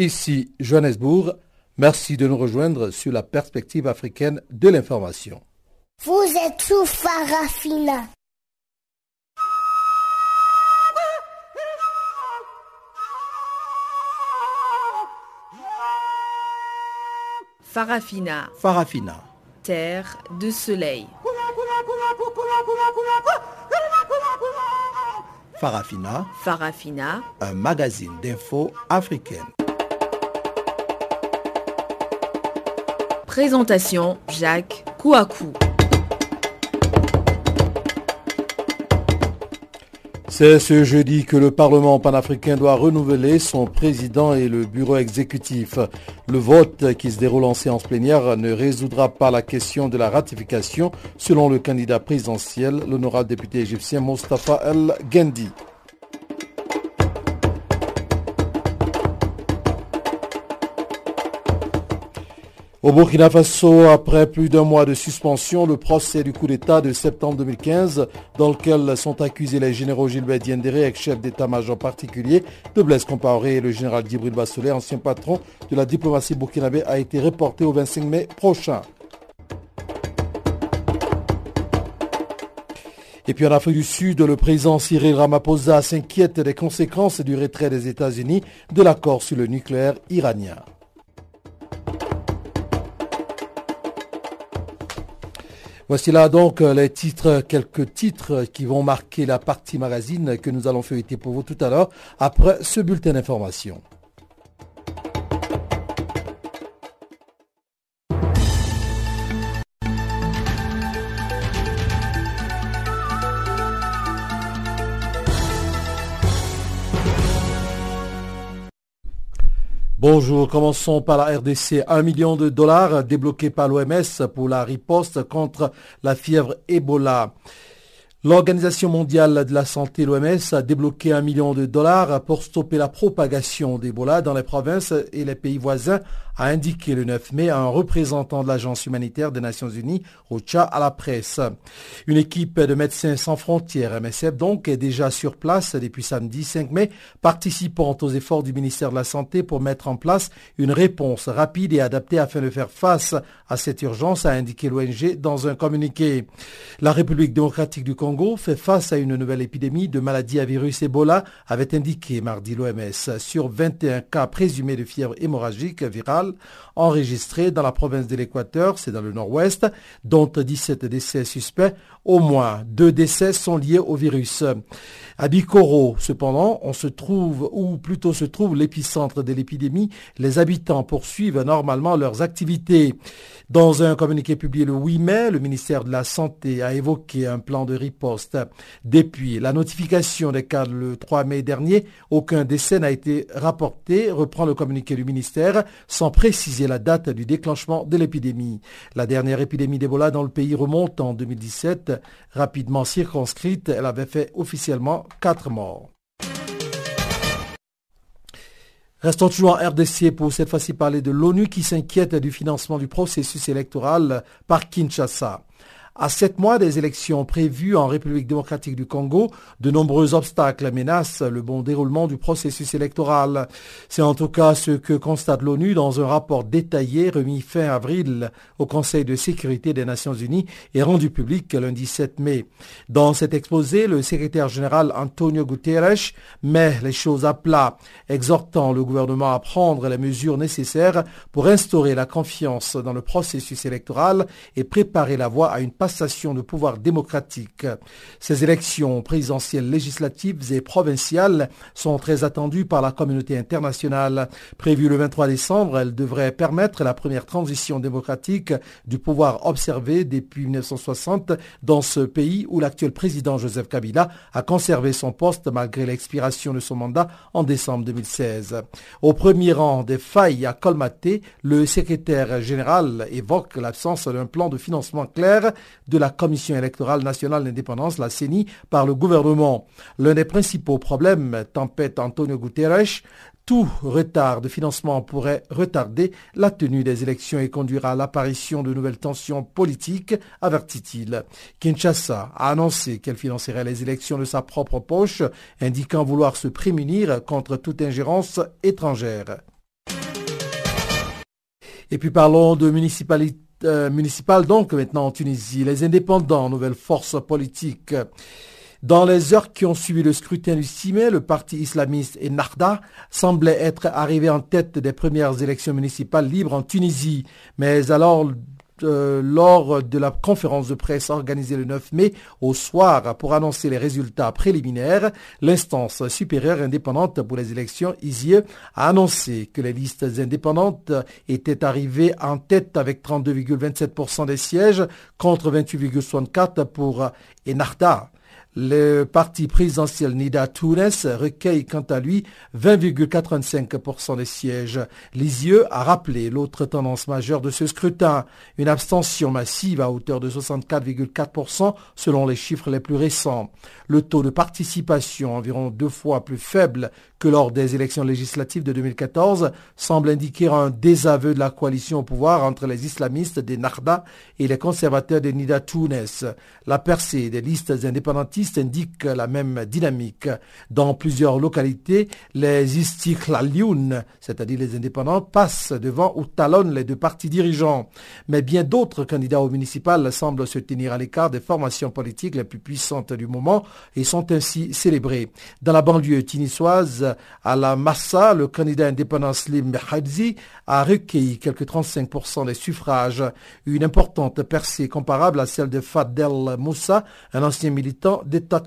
Ici Johannesburg. Merci de nous rejoindre sur la perspective africaine de l'information. Vous êtes sous Farafina. Farafina. Farafina. Terre de soleil. Farafina. Farafina. Un magazine d'infos africaine. Présentation Jacques Kouakou. C'est ce jeudi que le Parlement panafricain doit renouveler son président et le bureau exécutif. Le vote qui se déroule en séance plénière ne résoudra pas la question de la ratification selon le candidat présidentiel, l'honorable député égyptien Mustafa El Gendi. Au Burkina Faso, après plus d'un mois de suspension, le procès du coup d'État de septembre 2015, dans lequel sont accusés les généraux Gilbert Diendéré, ex-chef d'état-major particulier de Blaise Compaoré et le général Djibril Bassolé, ancien patron de la diplomatie burkinabé, a été reporté au 25 mai prochain. Et puis en Afrique du Sud, le président Cyril Ramaphosa s'inquiète des conséquences du retrait des États-Unis de l'accord sur le nucléaire iranien. Voici là donc euh, les titres, quelques titres qui vont marquer la partie magazine que nous allons feuilleter pour vous tout à l'heure après ce bulletin d'information. Bonjour, commençons par la RDC. Un million de dollars débloqués par l'OMS pour la riposte contre la fièvre Ebola. L'Organisation mondiale de la santé, l'OMS, a débloqué un million de dollars pour stopper la propagation d'Ebola dans les provinces et les pays voisins, a indiqué le 9 mai un représentant de l'Agence humanitaire des Nations Unies, OCHA, à la presse. Une équipe de médecins sans frontières, MSF donc, est déjà sur place depuis samedi 5 mai, participant aux efforts du ministère de la Santé pour mettre en place une réponse rapide et adaptée afin de faire face à cette urgence, a indiqué l'ONG dans un communiqué. La République démocratique du Congo Congo fait face à une nouvelle épidémie de maladie à virus Ebola, avait indiqué mardi l'OMS. Sur 21 cas présumés de fièvre hémorragique virale enregistrés dans la province de l'Équateur, c'est dans le nord-ouest, dont 17 décès suspects, au moins deux décès sont liés au virus. À Bikoro, cependant, on se trouve, ou plutôt se trouve l'épicentre de l'épidémie. Les habitants poursuivent normalement leurs activités. Dans un communiqué publié le 8 mai, le ministère de la Santé a évoqué un plan de Depuis la notification des cas le 3 mai dernier, aucun décès n'a été rapporté, reprend le communiqué du ministère, sans préciser la date du déclenchement de l'épidémie. La dernière épidémie d'Ebola dans le pays remonte en 2017. Rapidement circonscrite, elle avait fait officiellement quatre morts. Restons toujours en RDC pour cette fois-ci parler de l'ONU qui s'inquiète du financement du processus électoral par Kinshasa. À sept mois des élections prévues en République démocratique du Congo, de nombreux obstacles menacent le bon déroulement du processus électoral. C'est en tout cas ce que constate l'ONU dans un rapport détaillé remis fin avril au Conseil de sécurité des Nations Unies et rendu public lundi 7 mai. Dans cet exposé, le secrétaire général Antonio Guterres met les choses à plat, exhortant le gouvernement à prendre les mesures nécessaires pour instaurer la confiance dans le processus électoral et préparer la voie à une de pouvoir démocratique. Ces élections présidentielles, législatives et provinciales sont très attendues par la communauté internationale. Prévues le 23 décembre, elles devraient permettre la première transition démocratique du pouvoir observé depuis 1960 dans ce pays où l'actuel président Joseph Kabila a conservé son poste malgré l'expiration de son mandat en décembre 2016. Au premier rang des failles à colmater, le secrétaire général évoque l'absence d'un plan de financement clair de la Commission électorale nationale d'indépendance, la CENI, par le gouvernement. L'un des principaux problèmes, tempête Antonio Guterres, tout retard de financement pourrait retarder la tenue des élections et conduire à l'apparition de nouvelles tensions politiques, avertit-il. Kinshasa a annoncé qu'elle financerait les élections de sa propre poche, indiquant vouloir se prémunir contre toute ingérence étrangère. Et puis parlons de municipalité euh, municipale donc maintenant en Tunisie. Les indépendants, nouvelle force politique. Dans les heures qui ont suivi le scrutin du 6 mai, le parti islamiste Ennahda semblait être arrivé en tête des premières élections municipales libres en Tunisie. Mais alors, euh, lors de la conférence de presse organisée le 9 mai au soir pour annoncer les résultats préliminaires, l'instance supérieure indépendante pour les élections, ISIE, a annoncé que les listes indépendantes étaient arrivées en tête avec 32,27% des sièges contre 28,64% pour Enarda. Le parti présidentiel Nida Tounes recueille quant à lui 20,85% des sièges. Lisieux a rappelé l'autre tendance majeure de ce scrutin, une abstention massive à hauteur de 64,4% selon les chiffres les plus récents. Le taux de participation, environ deux fois plus faible que lors des élections législatives de 2014, semble indiquer un désaveu de la coalition au pouvoir entre les islamistes des Narda et les conservateurs des Nida Tounes. La percée des listes indépendantistes indique la même dynamique. Dans plusieurs localités, les Istiklalioun, c'est-à-dire les indépendants, passent devant ou talonnent les deux partis dirigeants. Mais bien d'autres candidats au municipal semblent se tenir à l'écart des formations politiques les plus puissantes du moment et sont ainsi célébrés. Dans la banlieue tunisoise, à la Massa, le candidat indépendant Slim Hadzi a recueilli quelques 35% des suffrages, une importante percée comparable à celle de Fadel Moussa, un ancien militant d'État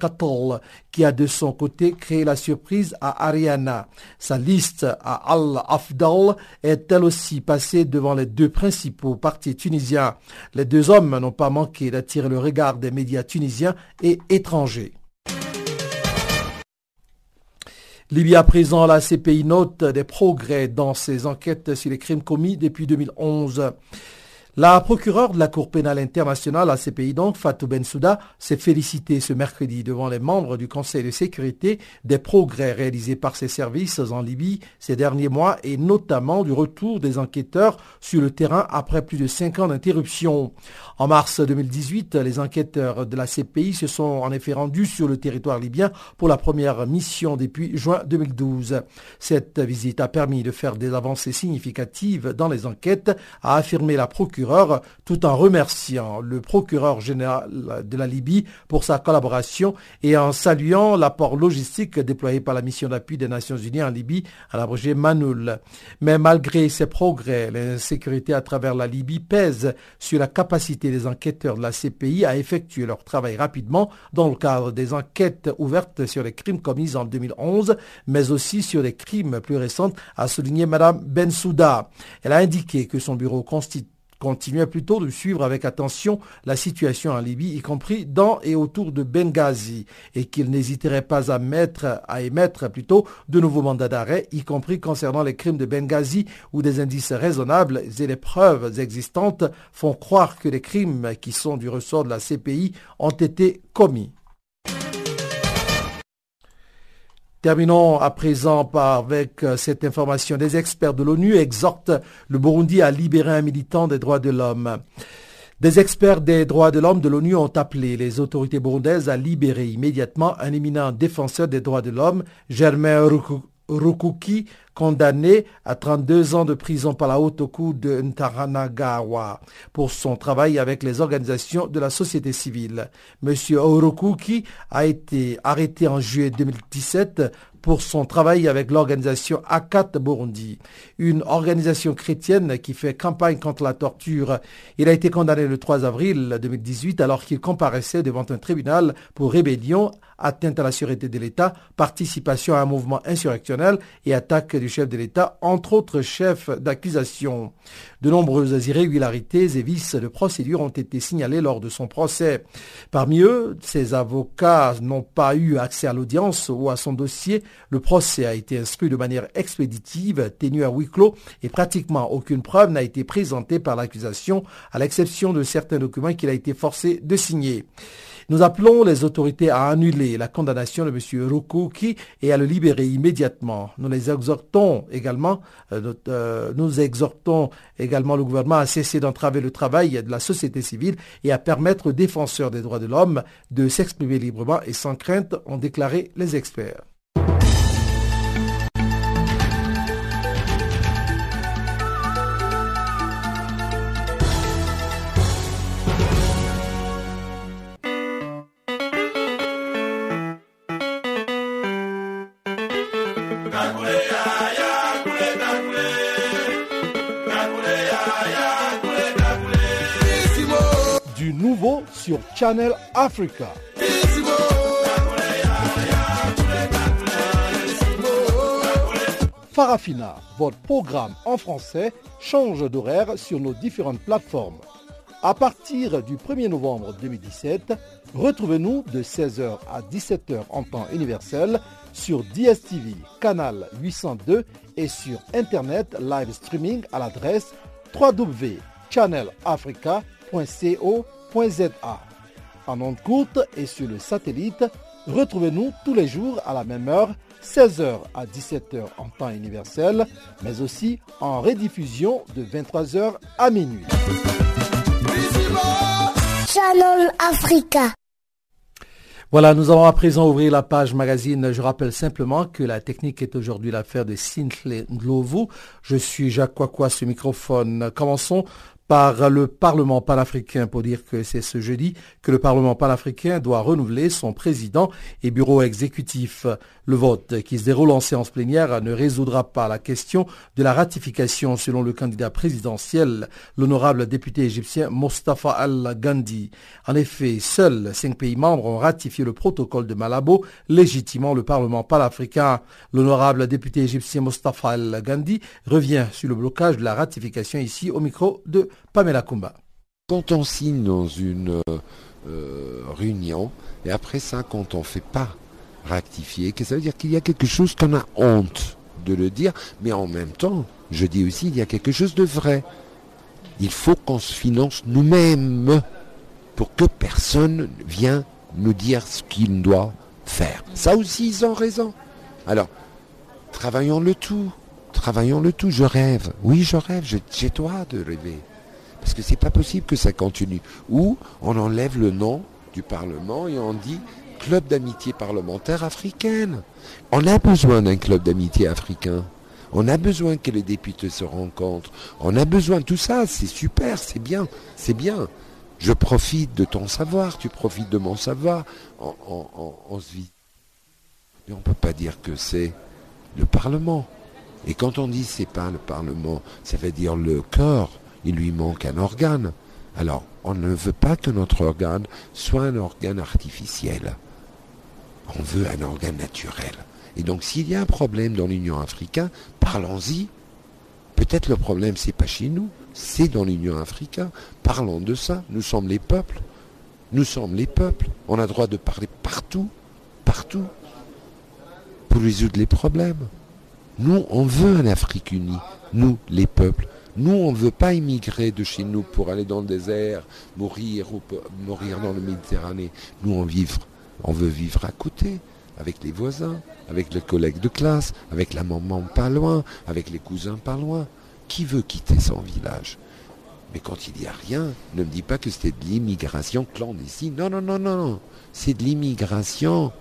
qui a de son côté créé la surprise à Ariana. Sa liste à Al-Afdal est elle aussi passée devant les deux principaux partis tunisiens. Les deux hommes n'ont pas manqué d'attirer le regard des médias tunisiens et étrangers. Libye à présent, la CPI note des progrès dans ses enquêtes sur les crimes commis depuis 2011. La procureure de la Cour pénale internationale à ces pays donc, Fatou Bensouda, s'est félicitée ce mercredi devant les membres du Conseil de sécurité des progrès réalisés par ses services en Libye ces derniers mois et notamment du retour des enquêteurs sur le terrain après plus de cinq ans d'interruption. En mars 2018, les enquêteurs de la CPI se sont en effet rendus sur le territoire libyen pour la première mission depuis juin 2012. Cette visite a permis de faire des avancées significatives dans les enquêtes, a affirmé la procureure tout en remerciant le procureur général de la Libye pour sa collaboration et en saluant l'apport logistique déployé par la mission d'appui des Nations Unies en Libye, à l'abrégé Manoul. Mais malgré ces progrès, l'insécurité à travers la Libye pèse sur la capacité des enquêteurs de la CPI à effectuer leur travail rapidement dans le cadre des enquêtes ouvertes sur les crimes commis en 2011, mais aussi sur les crimes plus récents, a souligné Mme Bensouda. Elle a indiqué que son bureau constitue continuait plutôt de suivre avec attention la situation en Libye, y compris dans et autour de Benghazi, et qu'il n'hésiterait pas à, mettre, à émettre plutôt de nouveaux mandats d'arrêt, y compris concernant les crimes de Benghazi, où des indices raisonnables et les preuves existantes font croire que les crimes qui sont du ressort de la CPI ont été commis. Terminons à présent avec euh, cette information. Des experts de l'ONU exhortent le Burundi à libérer un militant des droits de l'homme. Des experts des droits de l'homme de l'ONU ont appelé les autorités burundaises à libérer immédiatement un éminent défenseur des droits de l'homme, Germain Rukuki, condamné à 32 ans de prison par la haute cour de Ntaranagawa pour son travail avec les organisations de la société civile. Monsieur Orokuki a été arrêté en juillet 2017 pour son travail avec l'organisation Akat Burundi, une organisation chrétienne qui fait campagne contre la torture. Il a été condamné le 3 avril 2018 alors qu'il comparaissait devant un tribunal pour rébellion, atteinte à la sûreté de l'État, participation à un mouvement insurrectionnel et attaque du chef de l'État, entre autres chefs d'accusation. De nombreuses irrégularités et vices de procédure ont été signalés lors de son procès. Parmi eux, ses avocats n'ont pas eu accès à l'audience ou à son dossier le procès a été instruit de manière expéditive, tenu à huis clos, et pratiquement aucune preuve n'a été présentée par l'accusation, à l'exception de certains documents qu'il a été forcé de signer. Nous appelons les autorités à annuler la condamnation de M. Rukuki et à le libérer immédiatement. Nous les exhortons également, euh, euh, nous exhortons également le gouvernement à cesser d'entraver le travail de la société civile et à permettre aux défenseurs des droits de l'homme de s'exprimer librement et sans crainte, ont déclaré les experts. Channel Africa. Farafina, votre programme en français, change d'horaire sur nos différentes plateformes. À partir du 1er novembre 2017, retrouvez-nous de 16h à 17h en temps universel sur DSTV, canal 802 et sur Internet live streaming à l'adresse www.channelafrica.co.za. En ondes courte et sur le satellite, retrouvez-nous tous les jours à la même heure 16h à 17h en temps universel, mais aussi en rediffusion de 23h à minuit. Channel Africa. Voilà, nous allons à présent ouvrir la page magazine. Je rappelle simplement que la technique est aujourd'hui l'affaire de Sintley Ndlovu. Je suis Jacques Kwakwa, ce microphone. Commençons par le Parlement panafricain pour dire que c'est ce jeudi que le Parlement panafricain doit renouveler son président et bureau exécutif. Le vote qui se déroule en séance plénière ne résoudra pas la question de la ratification selon le candidat présidentiel, l'honorable député égyptien Mostafa Al-Gandhi. En effet, seuls cinq pays membres ont ratifié le protocole de Malabo, légitimant le Parlement panafricain. L'honorable député égyptien Mostafa Al-Gandhi revient sur le blocage de la ratification ici au micro de Pamela Kumba. Quand on signe dans une euh, réunion, et après ça, quand on ne fait pas rectifier, que ça veut dire qu'il y a quelque chose qu'on a honte de le dire, mais en même temps, je dis aussi, il y a quelque chose de vrai. Il faut qu'on se finance nous-mêmes pour que personne vienne nous dire ce qu'il doit faire. Ça aussi, ils ont raison. Alors, travaillons le tout. Travaillons le tout. Je rêve. Oui, je rêve. J'ai droit de rêver. Parce que c'est pas possible que ça continue. Ou on enlève le nom du Parlement et on dit club d'amitié parlementaire africaine. On a besoin d'un club d'amitié africain. On a besoin que les députés se rencontrent. On a besoin de tout ça. C'est super, c'est bien, c'est bien. Je profite de ton savoir, tu profites de mon savoir. On, se vit. On ne peut pas dire que c'est le Parlement. Et quand on dit c'est pas le Parlement, ça veut dire le corps. Il lui manque un organe. Alors, on ne veut pas que notre organe soit un organe artificiel. On veut un organe naturel. Et donc s'il y a un problème dans l'Union africaine, parlons-y. Peut-être le problème c'est pas chez nous, c'est dans l'Union africaine. Parlons de ça. Nous sommes les peuples. Nous sommes les peuples. On a droit de parler partout, partout, pour résoudre les problèmes. Nous, on veut un Afrique unie. Nous, les peuples. Nous, on ne veut pas immigrer de chez nous pour aller dans le désert, mourir ou mourir dans la Méditerranée. Nous, on vivre on veut vivre à côté, avec les voisins, avec les collègues de classe, avec la maman pas loin, avec les cousins pas loin. Qui veut quitter son village? Mais quand il n'y a rien, ne me dis pas que c'était de l'immigration clandestine. Non, non, non, non. C'est de l'immigration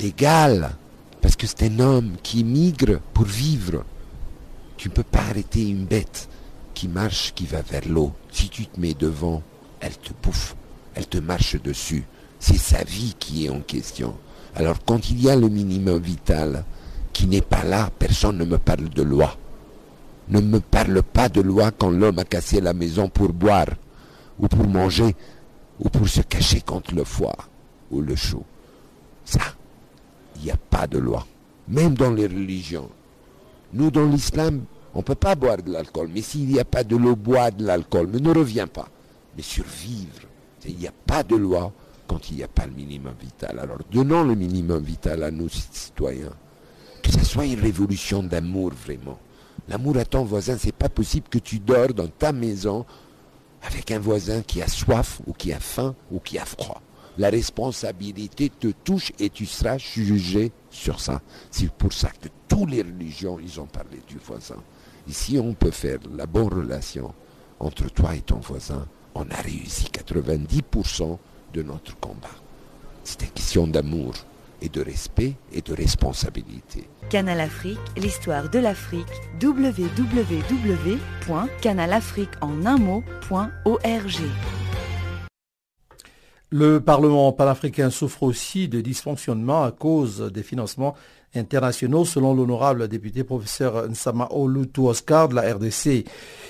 légale. Parce que c'est un homme qui migre pour vivre. Tu ne peux pas arrêter une bête qui marche, qui va vers l'eau. Si tu te mets devant, elle te bouffe. Elle te marche dessus. C'est sa vie qui est en question. Alors quand il y a le minimum vital qui n'est pas là, personne ne me parle de loi. Ne me parle pas de loi quand l'homme a cassé la maison pour boire, ou pour manger, ou pour se cacher contre le foie ou le chaud. Ça, il n'y a pas de loi. Même dans les religions. Nous, dans l'islam, on ne peut pas boire de l'alcool. Mais s'il n'y a pas de l'eau, boire de l'alcool. Mais ne reviens pas. Mais survivre. Il n'y a pas de loi quand il n'y a pas le minimum vital. Alors donnons le minimum vital à nos citoyens. Que ce soit une révolution d'amour vraiment. L'amour à ton voisin, c'est pas possible que tu dors dans ta maison avec un voisin qui a soif ou qui a faim ou qui a froid. La responsabilité te touche et tu seras jugé sur ça. C'est pour ça que toutes les religions, ils ont parlé du voisin. Ici, on peut faire la bonne relation entre toi et ton voisin, on a réussi 90% de notre combat. C'est une question d'amour et de respect et de responsabilité. Canal Afrique, l'histoire de l'Afrique, www.canalafriqueenunmot.org. Le Parlement panafricain souffre aussi de dysfonctionnements à cause des financements internationaux selon l'honorable député professeur Nsama Olutu Oscar de la RDC.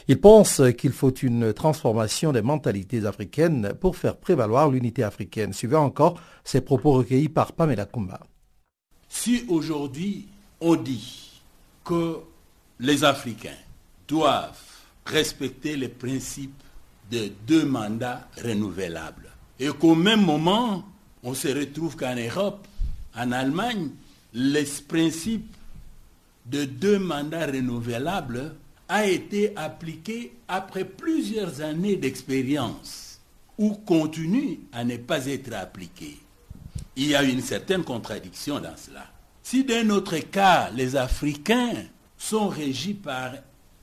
Il pense qu'il faut une transformation des mentalités africaines pour faire prévaloir l'unité africaine. Suivez encore ces propos recueillis par Pamela Kumba. Si aujourd'hui on dit que les Africains doivent respecter les principes de deux mandats renouvelables et qu'au même moment on se retrouve qu'en Europe, en Allemagne, le principe de deux mandats renouvelables a été appliqué après plusieurs années d'expérience ou continue à ne pas être appliqué. Il y a une certaine contradiction dans cela. Si d'un autre cas, les Africains sont régis par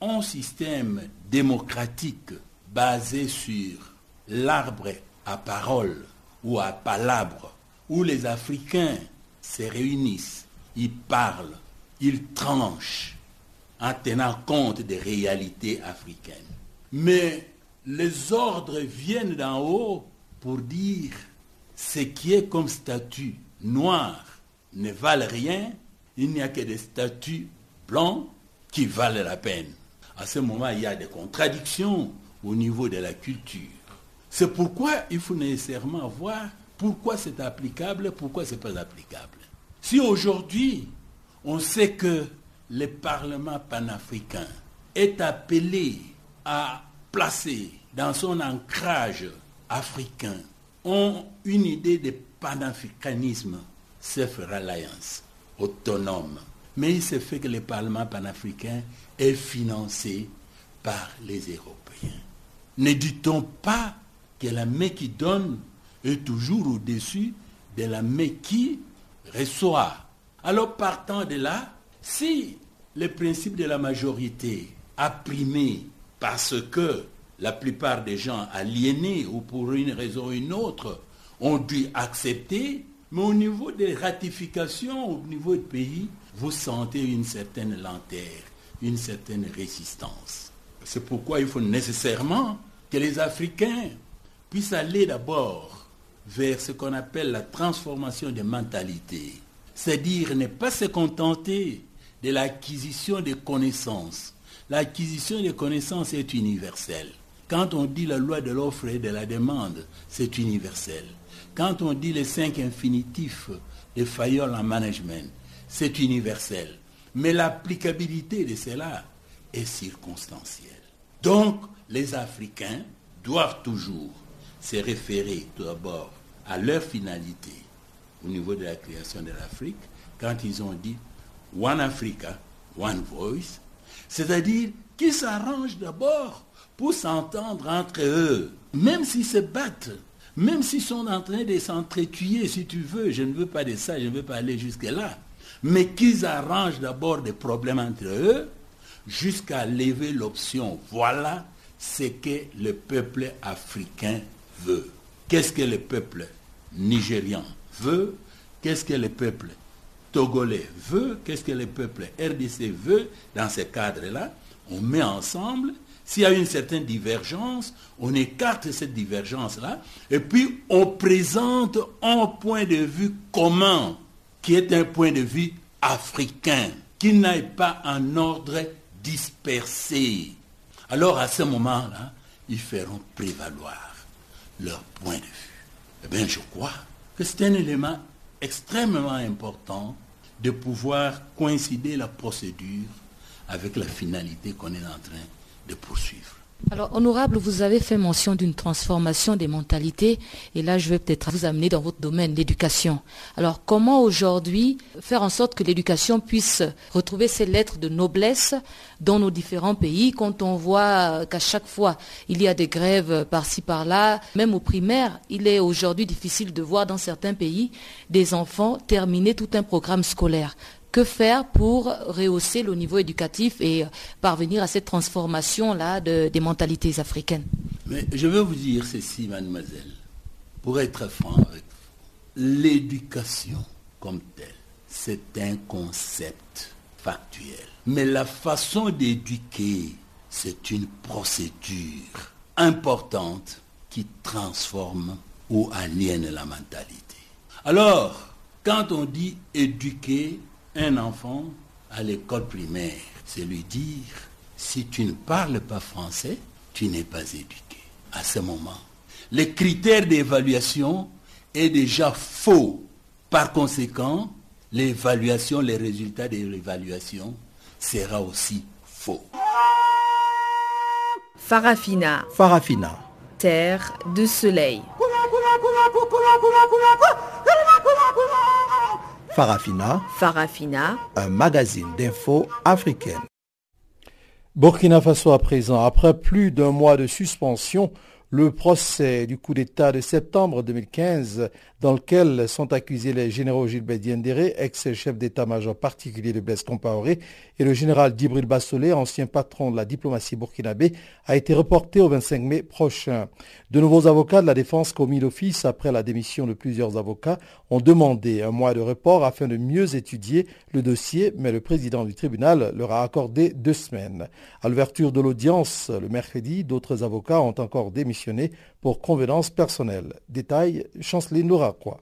un système démocratique basé sur l'arbre à parole ou à palabre, où les Africains se réunissent, ils parlent, ils tranchent en tenant compte des réalités africaines. Mais les ordres viennent d'en haut pour dire ce qui est comme statut noir ne valent rien, il n'y a que des statuts blancs qui valent la peine. À ce moment, il y a des contradictions au niveau de la culture. C'est pourquoi il faut nécessairement voir pourquoi c'est applicable, pourquoi ce n'est pas applicable. Si aujourd'hui, on sait que le Parlement panafricain est appelé à placer dans son ancrage africain une idée de panafricanisme, self-reliance, autonome. Mais il se fait que le Parlement panafricain est financé par les Européens. Ne dit-on pas que la main qui donne est toujours au-dessus de la main qui reçoit. Alors partant de là, si le principe de la majorité a primé parce que la plupart des gens aliénés ou pour une raison ou une autre ont dû accepter, mais au niveau des ratifications, au niveau du pays, vous sentez une certaine lenteur, une certaine résistance. C'est pourquoi il faut nécessairement que les Africains puissent aller d'abord vers ce qu'on appelle la transformation des mentalités. C'est-à-dire ne pas se contenter de l'acquisition des connaissances. L'acquisition des connaissances est universelle. Quand on dit la loi de l'offre et de la demande, c'est universel. Quand on dit les cinq infinitifs de Fayol en management, c'est universel. Mais l'applicabilité de cela est circonstancielle. Donc, les Africains doivent toujours se référer tout d'abord à leur finalité au niveau de la création de l'Afrique quand ils ont dit One Africa, One Voice, c'est-à-dire qu'ils s'arrangent d'abord pour s'entendre entre eux, même s'ils se battent, même s'ils sont en train de s'entretuer, si tu veux, je ne veux pas de ça, je ne veux pas aller jusque-là, mais qu'ils arrangent d'abord des problèmes entre eux jusqu'à lever l'option. Voilà ce que le peuple africain veut. Qu'est-ce que le peuple nigérian veut? Qu'est-ce que le peuple togolais veut? Qu'est-ce que le peuple RDC veut? Dans ce cadre-là On met ensemble s'il y a une certaine divergence, on écarte cette divergence-là, et puis on présente un point de vue commun, qui est un point de vue africain, qui n'aille pas en ordre dispersé. Alors à ce moment-là, ils feront prévaloir leur point de vue. Eh bien, je crois que c'est un élément extrêmement important de pouvoir coïncider la procédure avec la finalité qu'on est en train de poursuivre. Alors, honorable, vous avez fait mention d'une transformation des mentalités, et là, je vais peut-être vous amener dans votre domaine, l'éducation. Alors, comment aujourd'hui faire en sorte que l'éducation puisse retrouver ses lettres de noblesse dans nos différents pays, quand on voit qu'à chaque fois, il y a des grèves par-ci, par-là, même au primaire, il est aujourd'hui difficile de voir dans certains pays des enfants terminer tout un programme scolaire. Que faire pour rehausser le niveau éducatif et parvenir à cette transformation-là de, des mentalités africaines? Je veux vous dire ceci, mademoiselle, pour être franc avec vous. L'éducation comme telle, c'est un concept factuel. Mais la façon d'éduquer, c'est une procédure importante qui transforme ou aliène la mentalité. Alors, quand on dit éduquer, un enfant à l'école primaire, c'est lui dire, si tu ne parles pas français, tu n'es pas éduqué. À ce moment, les critères d'évaluation est déjà faux. Par conséquent, l'évaluation, les résultats de l'évaluation sera aussi faux. Farafina, Farafina. terre de soleil. Farafina, Farafina, un magazine d'infos africaine. Burkina Faso à présent, après plus d'un mois de suspension, le procès du coup d'État de septembre 2015 dans lequel sont accusés les généraux Gilbert Diendéré, ex-chef d'état-major particulier de Blaise Compaoré, et le général Dibril Bassolé, ancien patron de la diplomatie burkinabé, a été reporté au 25 mai prochain. De nouveaux avocats de la défense commis d'office après la démission de plusieurs avocats ont demandé un mois de report afin de mieux étudier le dossier, mais le président du tribunal leur a accordé deux semaines. À l'ouverture de l'audience le mercredi, d'autres avocats ont encore démissionné pour convenance personnelle. Détail, Nouraquois.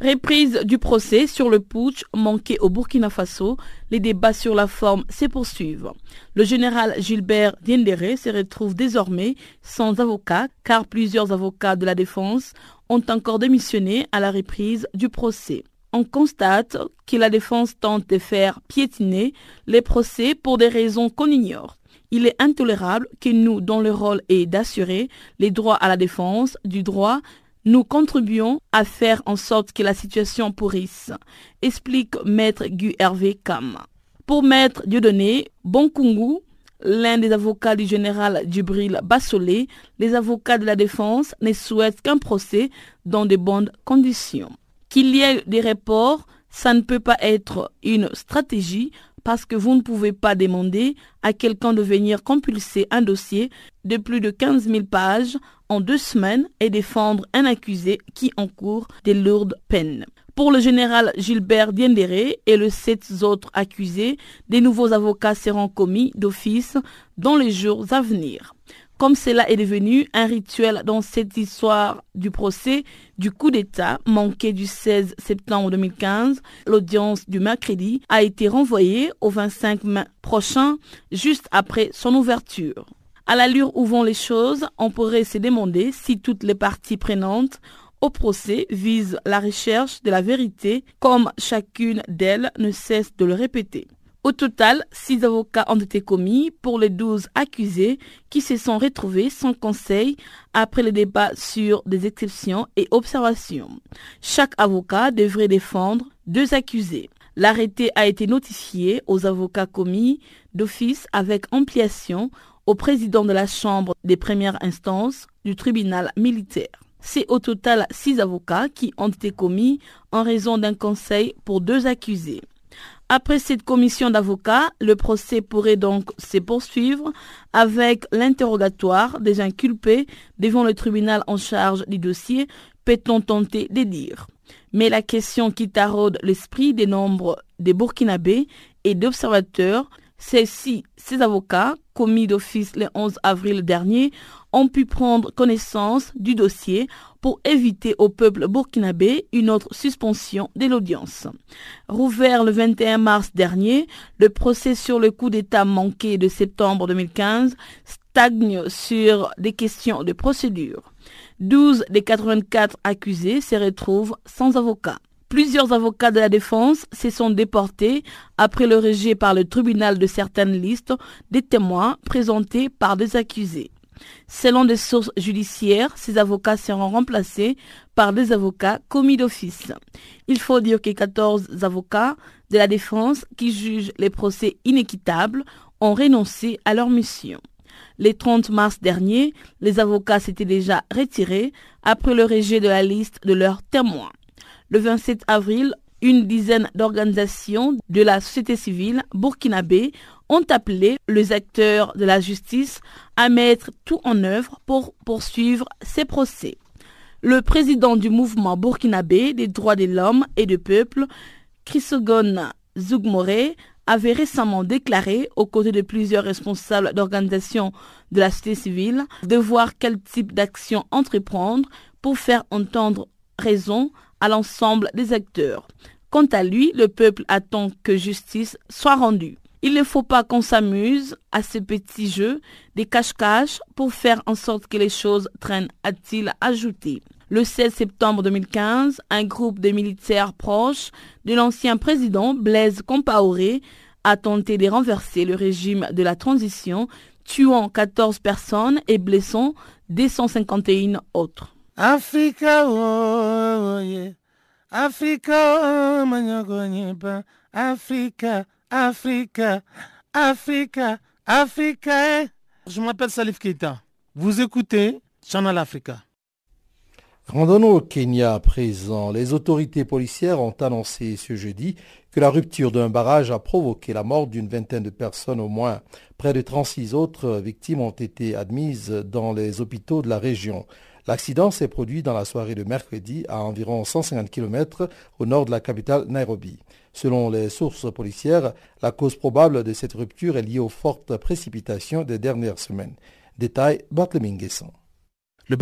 Reprise du procès sur le putsch manqué au Burkina Faso, les débats sur la forme se poursuivent. Le général Gilbert Diendéré se retrouve désormais sans avocat car plusieurs avocats de la défense ont encore démissionné à la reprise du procès. On constate que la défense tente de faire piétiner les procès pour des raisons qu'on ignore. Il est intolérable que nous, dont le rôle est d'assurer les droits à la défense du droit, nous contribuons à faire en sorte que la situation pourrisse, explique Maître Guy Hervé Kam. Pour Maître Dieudonné Bonkungu, l'un des avocats du général Djibril Bassolé, les avocats de la défense ne souhaitent qu'un procès dans de bonnes conditions. Qu'il y ait des reports, ça ne peut pas être une stratégie parce que vous ne pouvez pas demander à quelqu'un de venir compulser un dossier de plus de 15 000 pages en deux semaines et défendre un accusé qui encourt des lourdes peines. Pour le général Gilbert Diendéré et les sept autres accusés, des nouveaux avocats seront commis d'office dans les jours à venir. Comme cela est devenu un rituel dans cette histoire du procès du coup d'État manqué du 16 septembre 2015, l'audience du mercredi a été renvoyée au 25 mai prochain, juste après son ouverture. À l'allure où vont les choses, on pourrait se demander si toutes les parties prenantes au procès visent la recherche de la vérité, comme chacune d'elles ne cesse de le répéter. Au total, six avocats ont été commis pour les douze accusés qui se sont retrouvés sans conseil après le débat sur des exceptions et observations. Chaque avocat devrait défendre deux accusés. L'arrêté a été notifié aux avocats commis d'office avec ampliation au président de la Chambre des premières instances du tribunal militaire. C'est au total six avocats qui ont été commis en raison d'un conseil pour deux accusés. Après cette commission d'avocats, le procès pourrait donc se poursuivre avec l'interrogatoire des inculpés devant le tribunal en charge du dossier, peut-on tenter de dire. Mais la question qui taraude l'esprit des nombres des Burkinabés et d'observateurs, c'est si ces avocats, commis d'office le 11 avril dernier, ont pu prendre connaissance du dossier pour éviter au peuple burkinabé une autre suspension de l'audience. Rouvert le 21 mars dernier, le procès sur le coup d'État manqué de septembre 2015 stagne sur des questions de procédure. 12 des 84 accusés se retrouvent sans avocat. Plusieurs avocats de la défense se sont déportés après le rejet par le tribunal de certaines listes des témoins présentés par des accusés. Selon des sources judiciaires, ces avocats seront remplacés par des avocats commis d'office. Il faut dire que 14 avocats de la défense qui jugent les procès inéquitables ont renoncé à leur mission. Le 30 mars dernier, les avocats s'étaient déjà retirés après le rejet de la liste de leurs témoins. Le 27 avril, une dizaine d'organisations de la société civile burkinabé ont appelé les acteurs de la justice à mettre tout en œuvre pour poursuivre ces procès. Le président du mouvement burkinabé des droits de l'homme et du peuple, Chrysogon Zougmore, avait récemment déclaré, aux côtés de plusieurs responsables d'organisations de la société civile, de voir quel type d'action entreprendre pour faire entendre raison à l'ensemble des acteurs. Quant à lui, le peuple attend que justice soit rendue. Il ne faut pas qu'on s'amuse à ces petits jeux, des cache-cache, pour faire en sorte que les choses traînent, a-t-il ajouté. Le 16 septembre 2015, un groupe de militaires proches de l'ancien président Blaise Compaoré a tenté de renverser le régime de la transition, tuant 14 personnes et blessant 251 autres. Africa, oh, yeah. Africa, oh, Africa, Africa, Africa, Africa. Je m'appelle Salif Keita. Vous écoutez Channel Africa. Rendons-nous au Kenya à présent. Les autorités policières ont annoncé ce jeudi que la rupture d'un barrage a provoqué la mort d'une vingtaine de personnes au moins. Près de 36 autres victimes ont été admises dans les hôpitaux de la région. L'accident s'est produit dans la soirée de mercredi à environ 150 km au nord de la capitale Nairobi. Selon les sources policières, la cause probable de cette rupture est liée aux fortes précipitations des dernières semaines. Détail Bartleming Le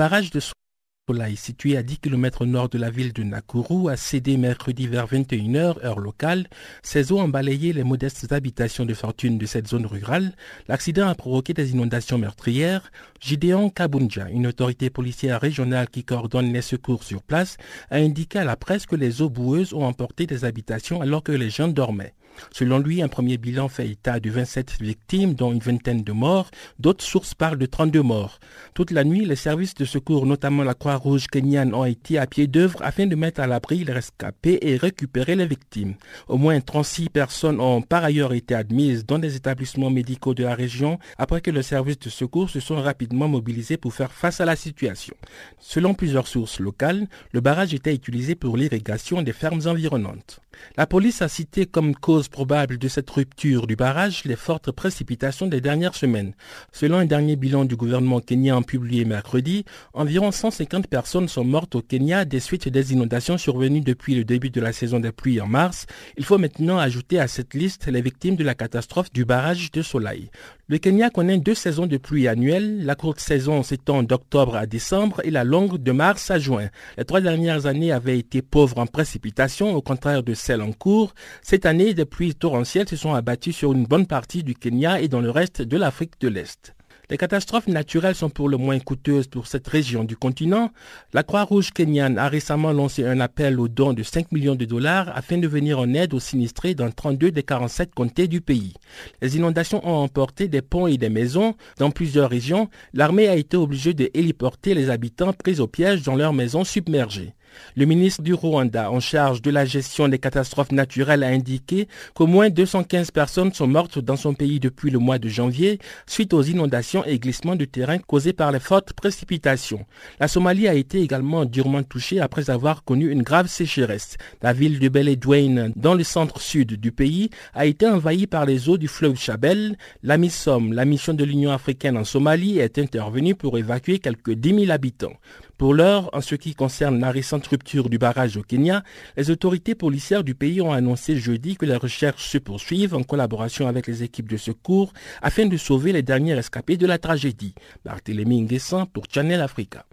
Soleil, situé à 10 km nord de la ville de Nakuru, a cédé mercredi vers 21h, heure locale. Ces eaux ont balayé les modestes habitations de fortune de cette zone rurale. L'accident a provoqué des inondations meurtrières. Gideon Kabunja, une autorité policière régionale qui coordonne les secours sur place, a indiqué à la presse que les eaux boueuses ont emporté des habitations alors que les gens dormaient. Selon lui, un premier bilan fait état de 27 victimes, dont une vingtaine de morts. D'autres sources parlent de 32 morts. Toute la nuit, les services de secours, notamment la Croix-Rouge kenyane, ont été à pied d'œuvre afin de mettre à l'abri les rescapés et récupérer les victimes. Au moins 36 personnes ont par ailleurs été admises dans des établissements médicaux de la région après que les services de secours se sont rapidement mobilisés pour faire face à la situation. Selon plusieurs sources locales, le barrage était utilisé pour l'irrigation des fermes environnantes. La police a cité comme cause probable de cette rupture du barrage les fortes précipitations des dernières semaines. Selon un dernier bilan du gouvernement kenyan publié mercredi, environ 150 personnes sont mortes au Kenya des suites des inondations survenues depuis le début de la saison des pluies en mars. Il faut maintenant ajouter à cette liste les victimes de la catastrophe du barrage de Soleil. Le Kenya connaît deux saisons de pluie annuelles. La courte saison s'étend d'octobre à décembre et la longue de mars à juin. Les trois dernières années avaient été pauvres en précipitations, au contraire de celles en cours. Cette année, des pluies torrentielles se sont abattues sur une bonne partie du Kenya et dans le reste de l'Afrique de l'Est. Les catastrophes naturelles sont pour le moins coûteuses pour cette région du continent. La Croix-Rouge kenyane a récemment lancé un appel aux dons de 5 millions de dollars afin de venir en aide aux sinistrés dans 32 des 47 comtés du pays. Les inondations ont emporté des ponts et des maisons. Dans plusieurs régions, l'armée a été obligée de héliporter les habitants pris au piège dans leurs maisons submergées. Le ministre du Rwanda en charge de la gestion des catastrophes naturelles a indiqué qu'au moins 215 personnes sont mortes dans son pays depuis le mois de janvier suite aux inondations et glissements de terrain causés par les fortes précipitations. La Somalie a été également durement touchée après avoir connu une grave sécheresse. La ville de Beledweyne, dans le centre-sud du pays, a été envahie par les eaux du fleuve Chabel. La MISOM, la mission de l'Union africaine en Somalie, est intervenue pour évacuer quelques 10 000 habitants. Pour l'heure, en ce qui concerne la récente rupture du barrage au Kenya, les autorités policières du pays ont annoncé jeudi que les recherches se poursuivent en collaboration avec les équipes de secours afin de sauver les derniers rescapés de la tragédie. Barthélémy Nguessan pour Channel Africa.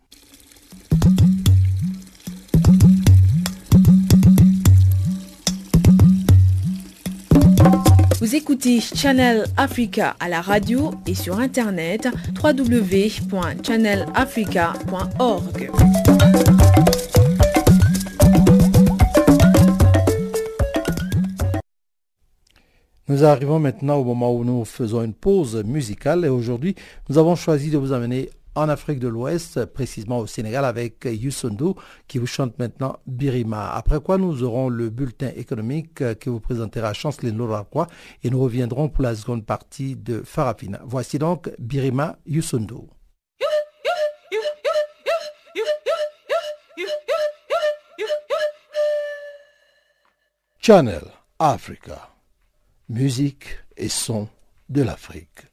Vous écoutez Channel Africa à la radio et sur internet www.channelafrica.org. Nous arrivons maintenant au moment où nous faisons une pause musicale et aujourd'hui nous avons choisi de vous amener en Afrique de l'Ouest, précisément au Sénégal, avec Yusundu qui vous chante maintenant Birima. Après quoi, nous aurons le bulletin économique que vous présentera Chanceline Louraquois et nous reviendrons pour la seconde partie de Farafina. Voici donc Birima Yusundu. Channel Africa. Musique et son de l'Afrique.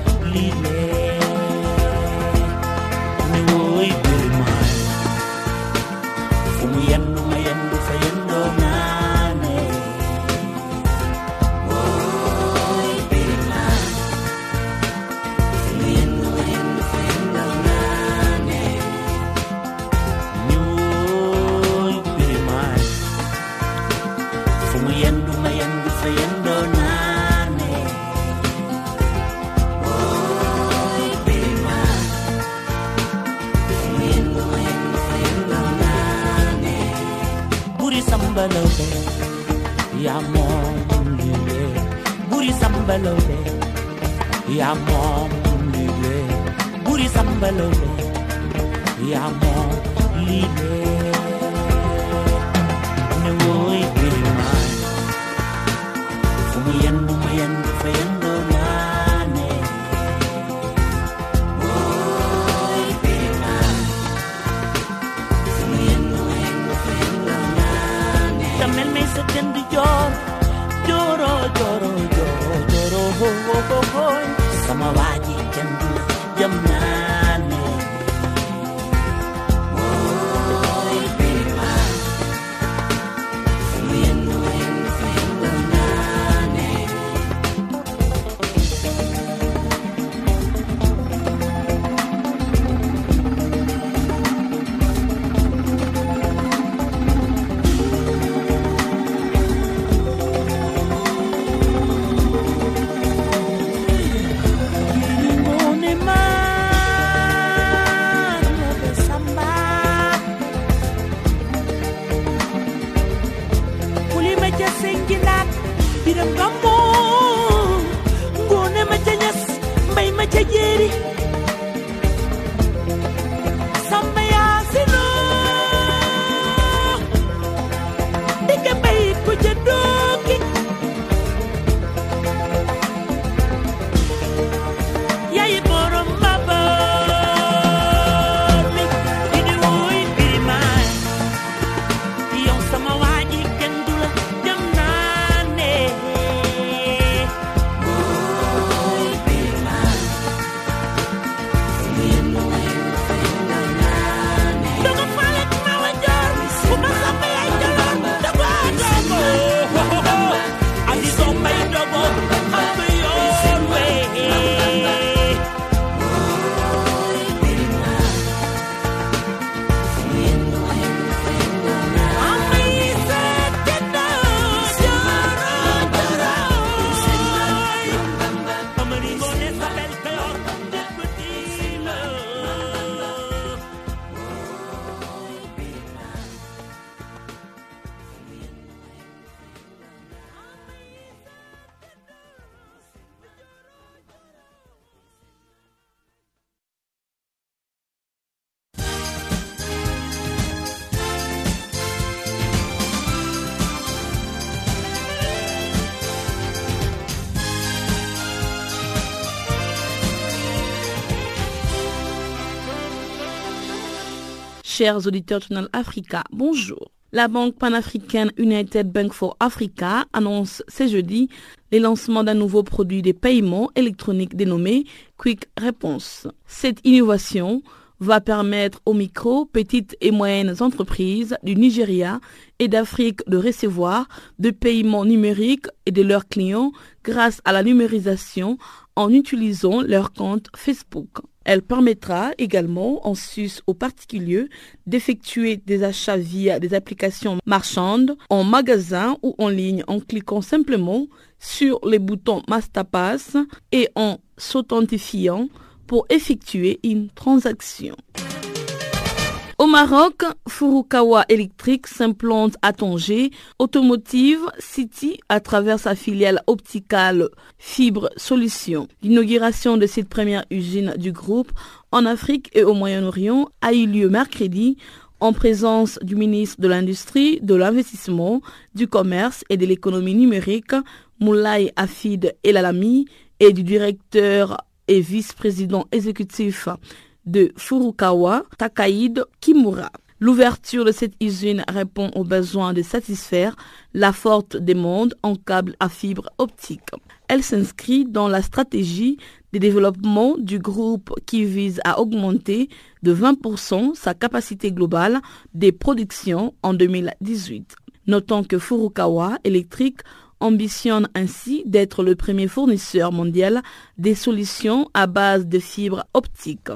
Lily May. samba lobe ya mom buri sambalobe, ya mom buri sambalobe, ya mom ko ko hoy sa mawagi jambula Chers auditeurs de Africa, bonjour. La banque panafricaine United Bank for Africa annonce ce jeudi le lancement d'un nouveau produit de paiement électronique dénommé Quick Response. Cette innovation va permettre aux micro, petites et moyennes entreprises du Nigeria et d'Afrique de recevoir des paiements numériques et de leurs clients grâce à la numérisation en utilisant leur compte Facebook. Elle permettra également en sus aux particuliers d'effectuer des achats via des applications marchandes en magasin ou en ligne en cliquant simplement sur les boutons Masterpass et en s'authentifiant pour effectuer une transaction. Au Maroc, Furukawa Electric s'implante à Tanger, Automotive City à travers sa filiale opticale Fibre Solutions. L'inauguration de cette première usine du groupe en Afrique et au Moyen-Orient a eu lieu mercredi en présence du ministre de l'Industrie, de l'Investissement, du Commerce et de l'économie numérique, Moulay Afid Elalami, et du directeur et vice-président exécutif de Furukawa, Takaïd Kimura. L'ouverture de cette usine répond au besoin de satisfaire la forte demande en câbles à fibre optique. Elle s'inscrit dans la stratégie de développement du groupe qui vise à augmenter de 20% sa capacité globale des productions en 2018. Notons que Furukawa Electric ambitionne ainsi d'être le premier fournisseur mondial des solutions à base de fibres optiques.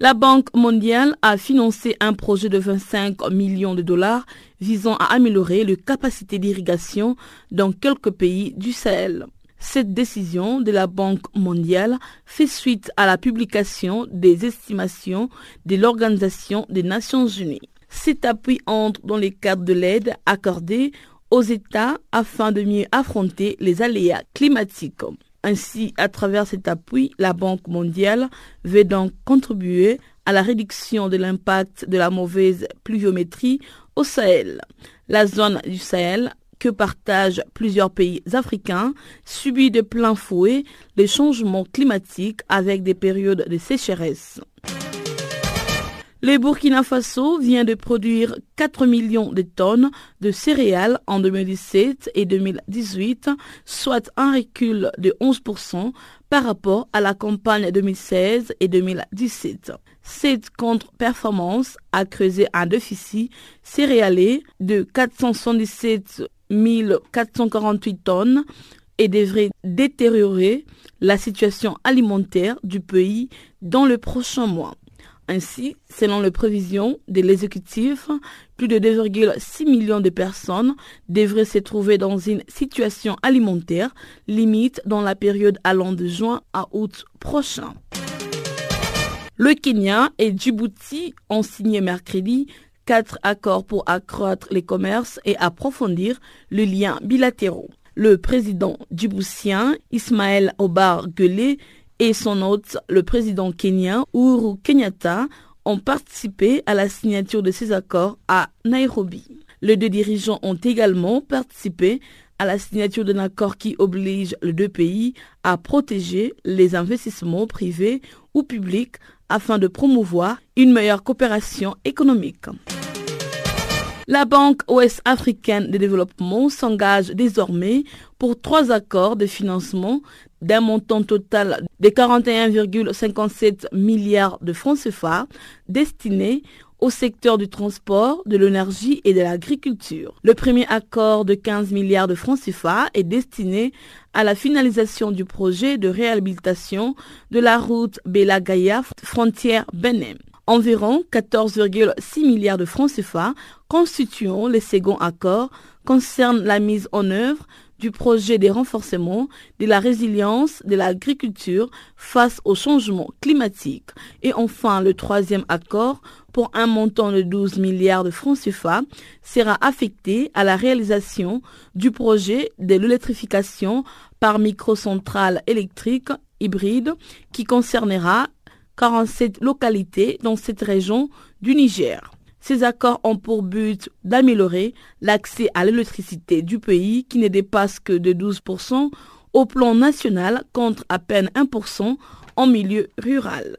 La Banque mondiale a financé un projet de 25 millions de dollars visant à améliorer les capacités d'irrigation dans quelques pays du Sahel. Cette décision de la Banque mondiale fait suite à la publication des estimations de l'Organisation des Nations Unies. Cet appui entre dans les cadres de l'aide accordée aux États afin de mieux affronter les aléas climatiques. Ainsi, à travers cet appui, la Banque mondiale veut donc contribuer à la réduction de l'impact de la mauvaise pluviométrie au Sahel. La zone du Sahel, que partagent plusieurs pays africains, subit de plein fouet les changements climatiques avec des périodes de sécheresse. Le Burkina Faso vient de produire 4 millions de tonnes de céréales en 2017 et 2018, soit un recul de 11% par rapport à la campagne 2016 et 2017. Cette contre-performance a creusé un déficit céréalier de 477 448 tonnes et devrait détériorer la situation alimentaire du pays dans le prochain mois. Ainsi, selon les prévisions de l'exécutif, plus de 2,6 millions de personnes devraient se trouver dans une situation alimentaire limite dans la période allant de juin à août prochain. Le Kenya et Djibouti ont signé mercredi quatre accords pour accroître les commerces et approfondir les liens bilatéraux. Le président djiboutien Ismaël Obar Guelleh et son hôte, le président kenyan Uhuru Kenyatta, ont participé à la signature de ces accords à Nairobi. Les deux dirigeants ont également participé à la signature d'un accord qui oblige les deux pays à protéger les investissements privés ou publics afin de promouvoir une meilleure coopération économique. La Banque ouest-africaine de développement s'engage désormais pour trois accords de financement d'un montant total de 41,57 milliards de francs CFA destinés au secteur du transport, de l'énergie et de l'agriculture. Le premier accord de 15 milliards de francs CFA est destiné à la finalisation du projet de réhabilitation de la route Belagaya frontière Benin. Environ 14,6 milliards de francs CFA constituant le second accord concernent la mise en œuvre du projet de renforcement de la résilience de l'agriculture face au changement climatique. Et enfin, le troisième accord, pour un montant de 12 milliards de francs CFA, sera affecté à la réalisation du projet de l'électrification par microcentrale électrique hybride qui concernera 47 localités dans cette région du Niger. Ces accords ont pour but d'améliorer l'accès à l'électricité du pays qui ne dépasse que de 12% au plan national contre à peine 1% en milieu rural.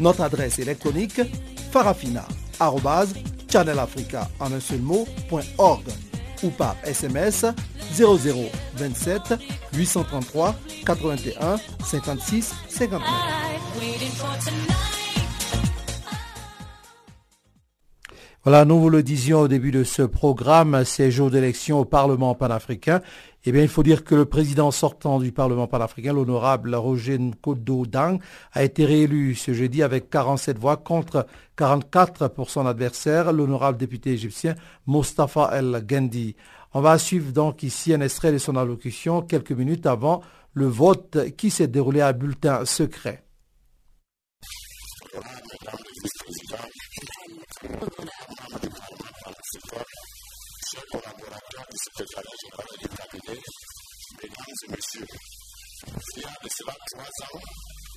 Notre adresse électronique farafina.channelafrica en un seul ou par SMS 0027 833 81 56 59. Voilà, nous vous le disions au début de ce programme, ces jours d'élection au Parlement panafricain. Eh bien, il faut dire que le président sortant du Parlement panafricain, l'honorable Roger Nkodo Dang, a été réélu ce jeudi avec 47 voix contre 44 pour son adversaire, l'honorable député égyptien Mustafa El Gendi. On va suivre donc ici un extrait de son allocution quelques minutes avant le vote qui s'est déroulé à bulletin secret. Mesdames et messieurs, il y a de cela trois ans,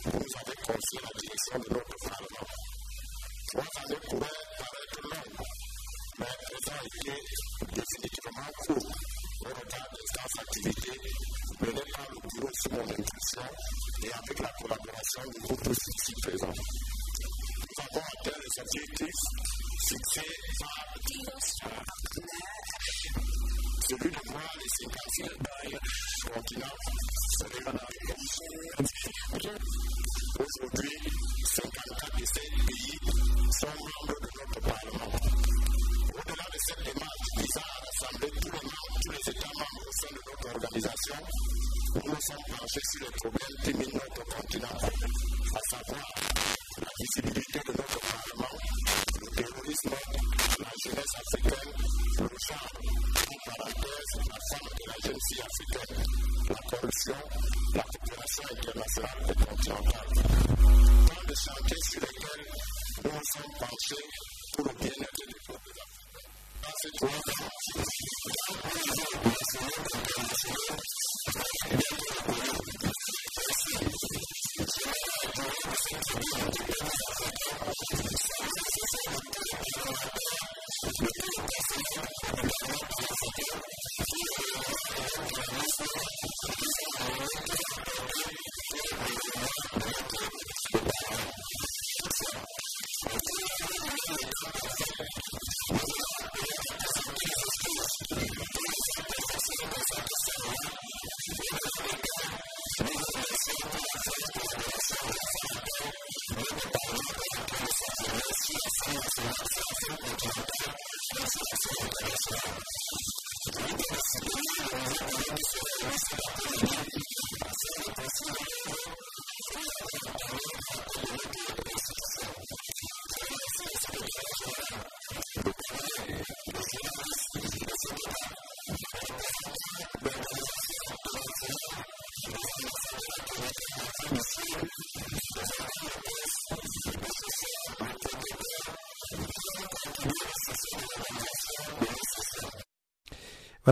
vous avez confié la direction de notre Parlement. Trois années pourraient paraître longues, mais elles ont été définitivement courtes au regard des intenses activités menées par le bureau sous mon impulsion et avec la collaboration du groupe ici présent.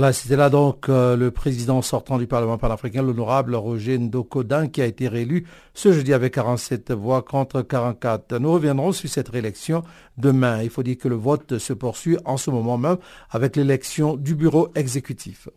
Voilà, c'était là donc euh, le président sortant du Parlement panafricain, l'honorable Roger Ndokodin, qui a été réélu ce jeudi avec 47 voix contre 44. Nous reviendrons sur cette réélection demain. Il faut dire que le vote se poursuit en ce moment même avec l'élection du bureau exécutif.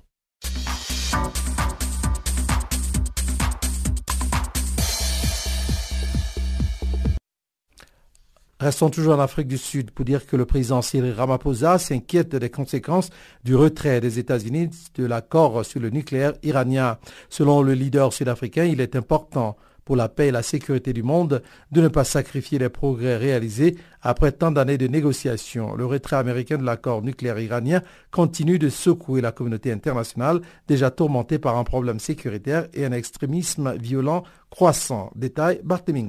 Restons toujours en Afrique du Sud pour dire que le président Cyril Ramaphosa s'inquiète des conséquences du retrait des États-Unis de l'accord sur le nucléaire iranien. Selon le leader sud-africain, il est important pour la paix et la sécurité du monde de ne pas sacrifier les progrès réalisés après tant d'années de négociations. Le retrait américain de l'accord nucléaire iranien continue de secouer la communauté internationale déjà tourmentée par un problème sécuritaire et un extrémisme violent croissant. Détail Barthélémy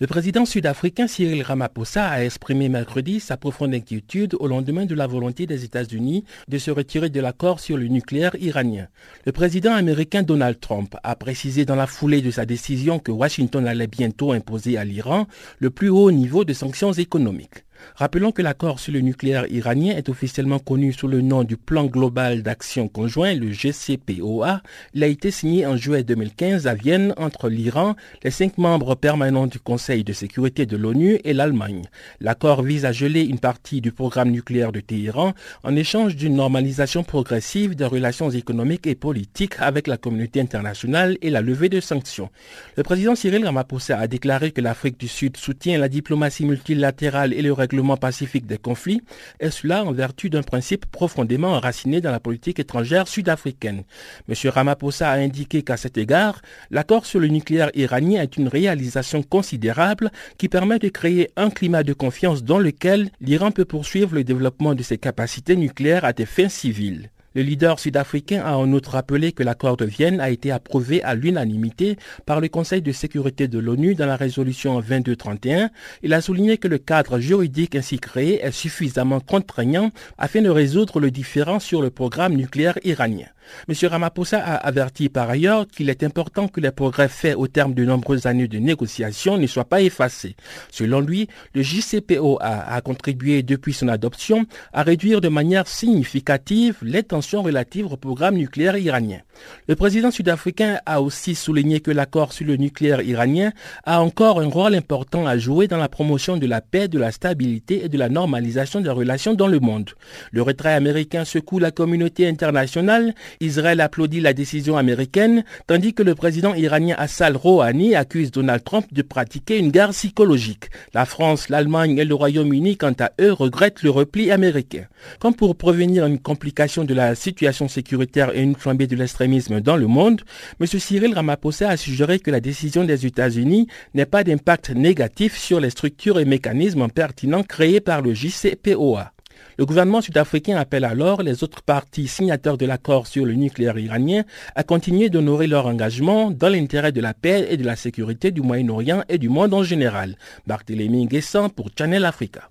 le président sud-africain Cyril Ramaphosa a exprimé mercredi sa profonde inquiétude au lendemain de la volonté des États-Unis de se retirer de l'accord sur le nucléaire iranien. Le président américain Donald Trump a précisé dans la foulée de sa décision que Washington allait bientôt imposer à l'Iran le plus haut niveau de sanctions économiques. Rappelons que l'accord sur le nucléaire iranien est officiellement connu sous le nom du Plan global d'action conjoint, le GCPOA. Il a été signé en juillet 2015 à Vienne entre l'Iran, les cinq membres permanents du Conseil de sécurité de l'ONU et l'Allemagne. L'accord vise à geler une partie du programme nucléaire de Téhéran en échange d'une normalisation progressive des relations économiques et politiques avec la communauté internationale et la levée de sanctions. Le président Cyril Ramaphosa a déclaré que l'Afrique du Sud soutient la diplomatie multilatérale et le règlement pacifique des conflits, et cela en vertu d'un principe profondément enraciné dans la politique étrangère sud-africaine. M. Ramaphosa a indiqué qu'à cet égard, l'accord sur le nucléaire iranien est une réalisation considérable qui permet de créer un climat de confiance dans lequel l'Iran peut poursuivre le développement de ses capacités nucléaires à des fins civiles. Le leader sud-africain a en outre rappelé que l'accord de Vienne a été approuvé à l'unanimité par le Conseil de sécurité de l'ONU dans la résolution 2231. Il a souligné que le cadre juridique ainsi créé est suffisamment contraignant afin de résoudre le différend sur le programme nucléaire iranien. M. Ramaphosa a averti par ailleurs qu'il est important que les progrès faits au terme de nombreuses années de négociations ne soient pas effacés. Selon lui, le JCPO a, contribué depuis son adoption à réduire de manière significative les tensions relatives au programme nucléaire iranien. Le président sud-africain a aussi souligné que l'accord sur le nucléaire iranien a encore un rôle important à jouer dans la promotion de la paix, de la stabilité et de la normalisation des relations dans le monde. Le retrait américain secoue la communauté internationale Israël applaudit la décision américaine, tandis que le président iranien Hassan Rouhani accuse Donald Trump de pratiquer une guerre psychologique. La France, l'Allemagne et le Royaume-Uni, quant à eux, regrettent le repli américain. Comme pour prévenir une complication de la situation sécuritaire et une flambée de l'extrémisme dans le monde, M. Cyril Ramaphosa a suggéré que la décision des États-Unis n'ait pas d'impact négatif sur les structures et mécanismes pertinents créés par le JCPOA. Le gouvernement sud-africain appelle alors les autres parties signataires de l'accord sur le nucléaire iranien à continuer d'honorer leur engagement dans l'intérêt de la paix et de la sécurité du Moyen-Orient et du monde en général. Barthélémy Guessant pour Channel Africa.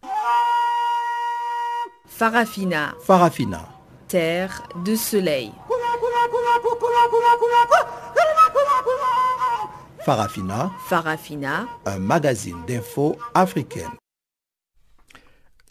Farafina. Farafina. Terre de soleil. Farafina. Farafina. Un magazine d'infos africaine.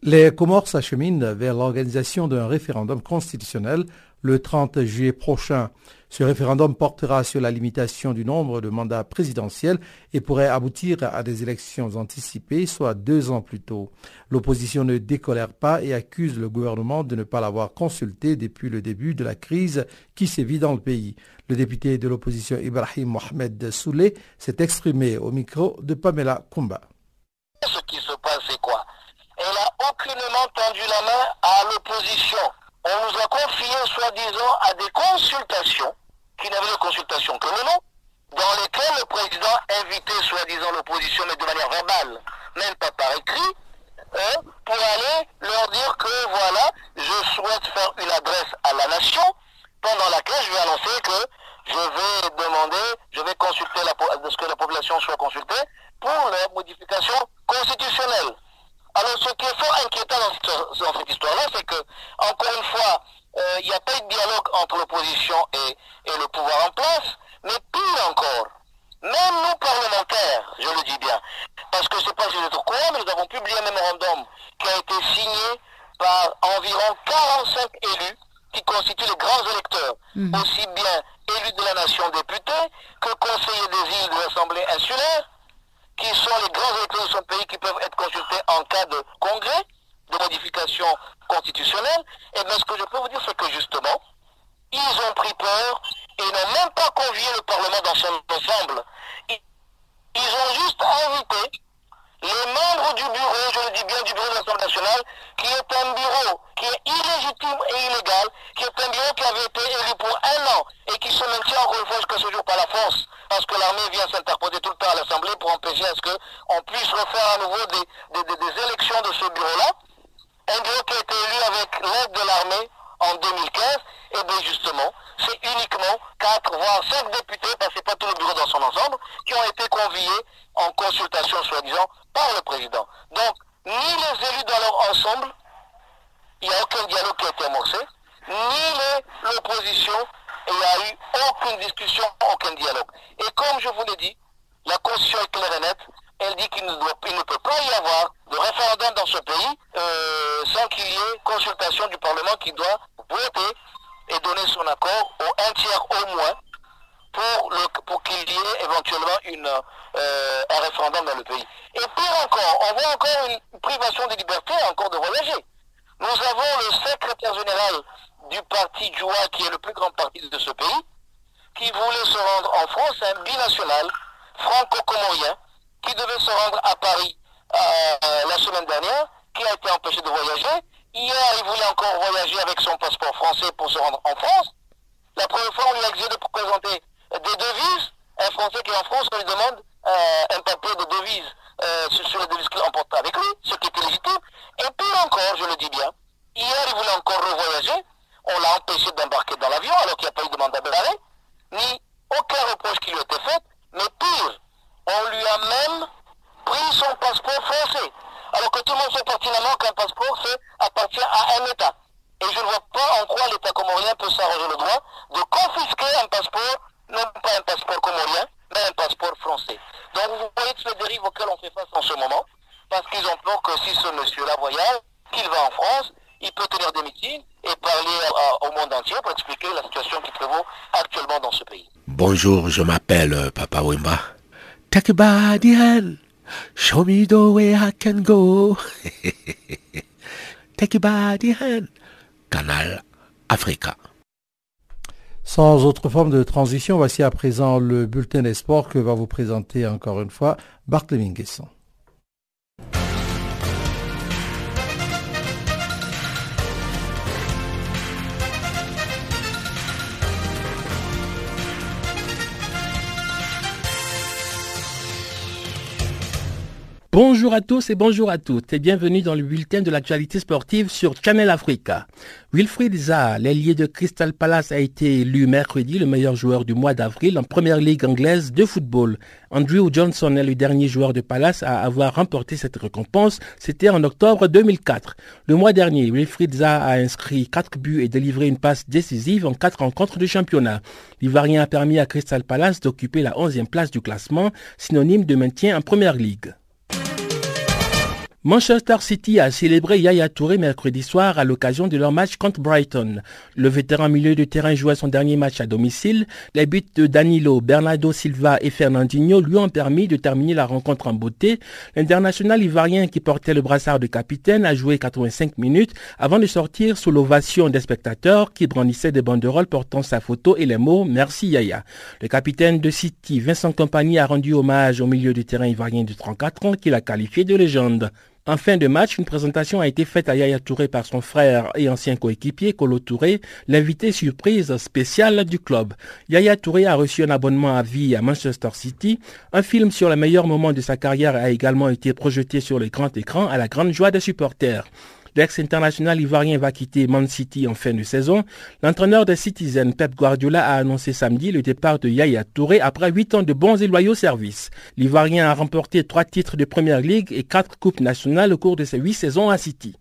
Les Comores s'acheminent vers l'organisation d'un référendum constitutionnel le 30 juillet prochain. Ce référendum portera sur la limitation du nombre de mandats présidentiels et pourrait aboutir à des élections anticipées, soit deux ans plus tôt. L'opposition ne décolère pas et accuse le gouvernement de ne pas l'avoir consulté depuis le début de la crise qui sévit dans le pays. Le député de l'opposition Ibrahim Mohamed Soulé s'est exprimé au micro de Pamela Kumba. Aucunement tendu la main à l'opposition. On nous a confié, soi-disant, à des consultations, qui n'avaient de consultation que le nom, dans lesquelles le président invitait, soi-disant, l'opposition, mais de manière verbale, même pas par écrit, hein, pour aller leur dire que, voilà, je souhaite faire une adresse à la nation, pendant laquelle je vais annoncer que je vais demander, je vais consulter la, ce que la population soit consultée pour la modification constitutionnelle. Alors, ce qui est fort inquiétant dans cette, histoire-là, c'est que, encore une fois, euh, il n'y a pas eu de dialogue entre l'opposition et, le pouvoir en place, mais pire encore, même nous parlementaires, je le dis bien, parce que c'est pas si vous êtes au courant, mais nous avons publié un mémorandum qui a été signé par environ 45 élus qui constituent les grands électeurs, mhm. aussi bien élus de la nation députés que conseillers des îles de l'Assemblée insulaire, qui sont les grands électeurs de son pays qui peuvent être consultés en cas de congrès, de modification constitutionnelle. Et bien ce que je peux vous dire, c'est que justement, ils ont pris peur et n'ont même pas convié le Parlement dans son ensemble. Ils ont juste invité les membres du bureau, je le dis bien du bureau de l'Assemblée nationale, qui est un bureau qui est illégitime et illégal, qui est un bureau qui avait été élu pour un an et qui se maintient encore une fois jusqu'à ce jour par la force, parce que l'armée vient s'interposer tout le temps à l'Assemblée pour empêcher à ce qu'on puisse refaire à nouveau des, des élections de ce bureau-là. Un bureau qui a été élu avec l'aide de l'armée en 2015, et bien justement, c'est uniquement 4 voire 5 députés, parce que pas tout le bureau dans son ensemble, qui ont été conviés en consultation, soi-disant, par le président. Donc, ni les élus dans leur ensemble, il n'y a aucun dialogue qui a été amorcé, ni l'opposition, il n'y a eu aucune discussion, aucun dialogue. Et comme je vous l'ai dit, la Constitution est claire et nette, elle dit qu'il ne, peut pas y avoir de référendum dans ce pays euh, sans qu'il y ait consultation du Parlement qui doit voter et donner son accord au un tiers au moins pour, qu'il y ait éventuellement euh, un référendum dans le pays. Et pire encore, on voit encore une privation de liberté encore de voyager. Nous avons le secrétaire général du parti Joua, qui est le plus grand parti de ce pays, qui voulait se rendre en France, un binational franco-comorien, qui devait se rendre à Paris euh, la semaine dernière, qui a été empêché de voyager. Hier, il voulait encore voyager avec son passeport français pour se rendre en France. La première fois, on lui a exigé de présenter des devises. Un Français qui est en France, on lui demande euh, un papier de devise euh, sur, sur les devises qu'il emporte avec lui, ce qui était légitime. Et puis encore, je le dis bien, hier, il voulait encore revoyager. On l'a empêché d'embarquer dans l'avion alors qu'il n'y a pas eu de mandat d'arrêt, ni aucun reproche qui lui a été fait. Mais pire, on lui a même pris son passeport français. Alors que tout le monde sait pertinemment qu'un passeport, c'est appartient à un État. Et je ne vois pas en quoi l'État comorien peut s'arranger le droit de confisquer un passeport, non pas un passeport comorien, mais un passeport français. Donc vous voyez toutes les dérives auxquelles on fait face en ce moment, parce qu'ils ont peur que si ce monsieur-là voyage, qu'il va en France, il peut tenir des meetings et parler à- au monde entier pour expliquer la situation qui prévaut actuellement dans ce pays. Bonjour, je m'appelle euh, Papa Wimba. Take a body hand, show me the way I can go. Take a body hand. Canal Africa. Sans autre forme de transition, voici à présent le bulletin des sports que va vous présenter encore une fois Barthélémy Guesson. Bonjour à tous et bonjour à toutes et bienvenue dans le bulletin de l'actualité sportive sur Channel Africa. Wilfried Zaha, l'ailier de Crystal Palace, a été élu mercredi le meilleur joueur du mois d'avril en première ligue anglaise de football. Andrew Johnson est le dernier joueur de Palace à avoir remporté cette récompense. C'était en octobre 2004. Le mois dernier, Wilfried Zaha a inscrit 4 buts et délivré une passe décisive en 4 rencontres de championnat. L'Ivoirien a permis à Crystal Palace d'occuper la 11e place du classement, synonyme de maintien en première ligue. Manchester City a célébré Yaya Touré mercredi soir à l'occasion de leur match contre Brighton. Le vétéran milieu de terrain jouait son dernier match à domicile. Les buts de Danilo, Bernardo Silva et Fernandinho lui ont permis de terminer la rencontre en beauté. L'international ivoirien qui portait le brassard de capitaine a joué 85 minutes avant de sortir sous l'ovation des spectateurs qui brandissaient des banderoles portant sa photo et les mots Merci Yaya. Le capitaine de City, Vincent Compagnie, a rendu hommage au milieu de terrain ivoirien de 34 ans qu'il a qualifié de légende. En fin de match, une présentation a été faite à Yaya Touré par son frère et ancien coéquipier Kolo Touré, l'invité surprise spécial du club. Yaya Touré a reçu un abonnement à vie à Manchester City. Un film sur les meilleurs moments de sa carrière a également été projeté sur le grand écran à la grande joie des supporters. L'ex-international ivoirien va quitter Man City en fin de saison. L'entraîneur des Citizens, Pep Guardiola, a annoncé samedi le départ de Yaya Touré après 8 ans de bons et loyaux services. L'Ivoirien a remporté 3 titres de Première Ligue et 4 coupes nationales au cours de ses 8 saisons à City.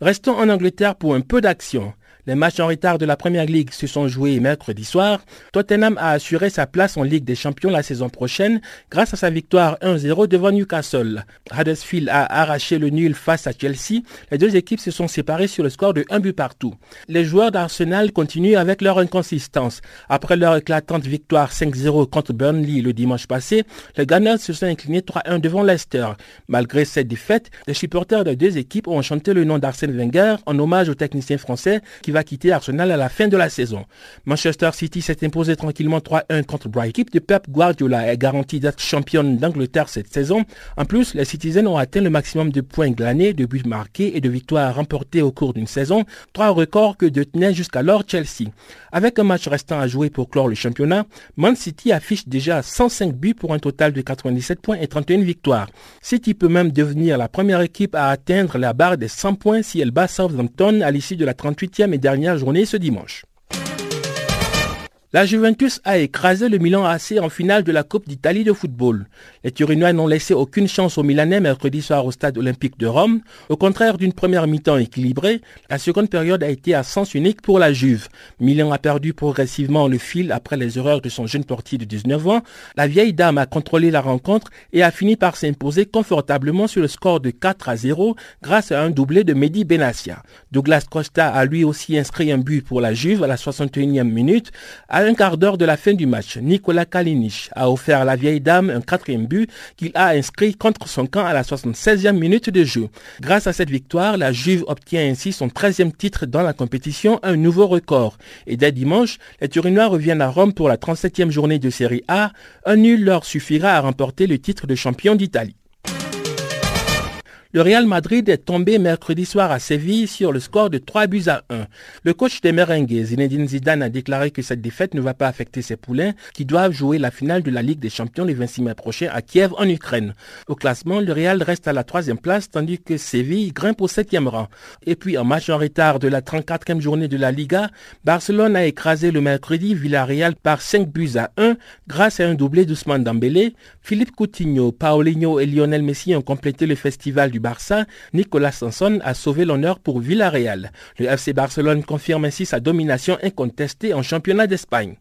Restons en Angleterre pour un peu d'action. Les matchs en retard de la Première Ligue se sont joués mercredi soir. Tottenham a assuré sa place en Ligue des Champions la saison prochaine grâce à sa victoire 1-0 devant Newcastle. Huddersfield a arraché le nul face à Chelsea. Les deux équipes se sont séparées sur le score de 1 but partout. Les joueurs d'Arsenal continuent avec leur inconsistance. Après leur éclatante victoire 5-0 contre Burnley le dimanche passé, les Gunners se sont inclinés 3-1 devant Leicester. Malgré cette défaite, les supporters des deux équipes ont chanté le nom d'Arsène Wenger en hommage au technicien français qui va quitter Arsenal à la fin de la saison. Manchester City s'est imposé tranquillement 3-1 contre Brighton. L'équipe de Pep Guardiola est garantie d'être championne d'Angleterre cette saison. En plus, les Citizens ont atteint le maximum de points glanés, de buts marqués et de victoires remportées au cours d'une saison, trois records que détenait jusqu'alors Chelsea. Avec un match restant à jouer pour clore le championnat, Man City affiche déjà 105 buts pour un total de 97 points et 31 victoires. City peut même devenir la première équipe à atteindre la barre des 100 points si elle bat Southampton à l'issue de la 38e et dernière journée ce dimanche. La Juventus a écrasé le Milan AC en finale de la Coupe d'Italie de football. Les Turinois n'ont laissé aucune chance aux Milanais mercredi soir au stade olympique de Rome. Au contraire d'une première mi-temps équilibrée, la seconde période a été à sens unique pour la Juve. Milan a perdu progressivement le fil après les erreurs de son jeune portier de 19 ans. La vieille dame a contrôlé la rencontre et a fini par s'imposer confortablement sur le score de 4 à 0 grâce à un doublé de Mehdi Benassia. Douglas Costa a lui aussi inscrit un but pour la Juve à la 61e minute. Un quart d'heure de la fin du match, Nicolas Kalinic a offert à la vieille dame un quatrième but qu'il a inscrit contre son camp à la 76e minute de jeu. Grâce à cette victoire, la Juve obtient ainsi son 13e titre dans la compétition, un nouveau record. Et dès dimanche, les Turinois reviennent à Rome pour la 37e journée de Série A. Un nul leur suffira à remporter le titre de champion d'Italie. Le Real Madrid est tombé mercredi soir à Séville sur le score de 3 buts à 1. Le coach des Merengues, Zinedine Zidane, a déclaré que cette défaite ne va pas affecter ses poulains qui doivent jouer la finale de la Ligue des Champions le 26 mai prochain à Kiev en Ukraine. Au classement, le Real reste à la troisième place tandis que Séville grimpe au septième rang. Et puis en match en retard de la 34e journée de la Liga, Barcelone a écrasé le mercredi Villarreal par 5 buts à 1 grâce à un doublé d'Ousmane Dembélé. Philippe Coutinho, Paulinho et Lionel Messi ont complété le festival du Barça, Nicolas Sanson a sauvé l'honneur pour Villarreal. Le FC Barcelone confirme ainsi sa domination incontestée en championnat d'Espagne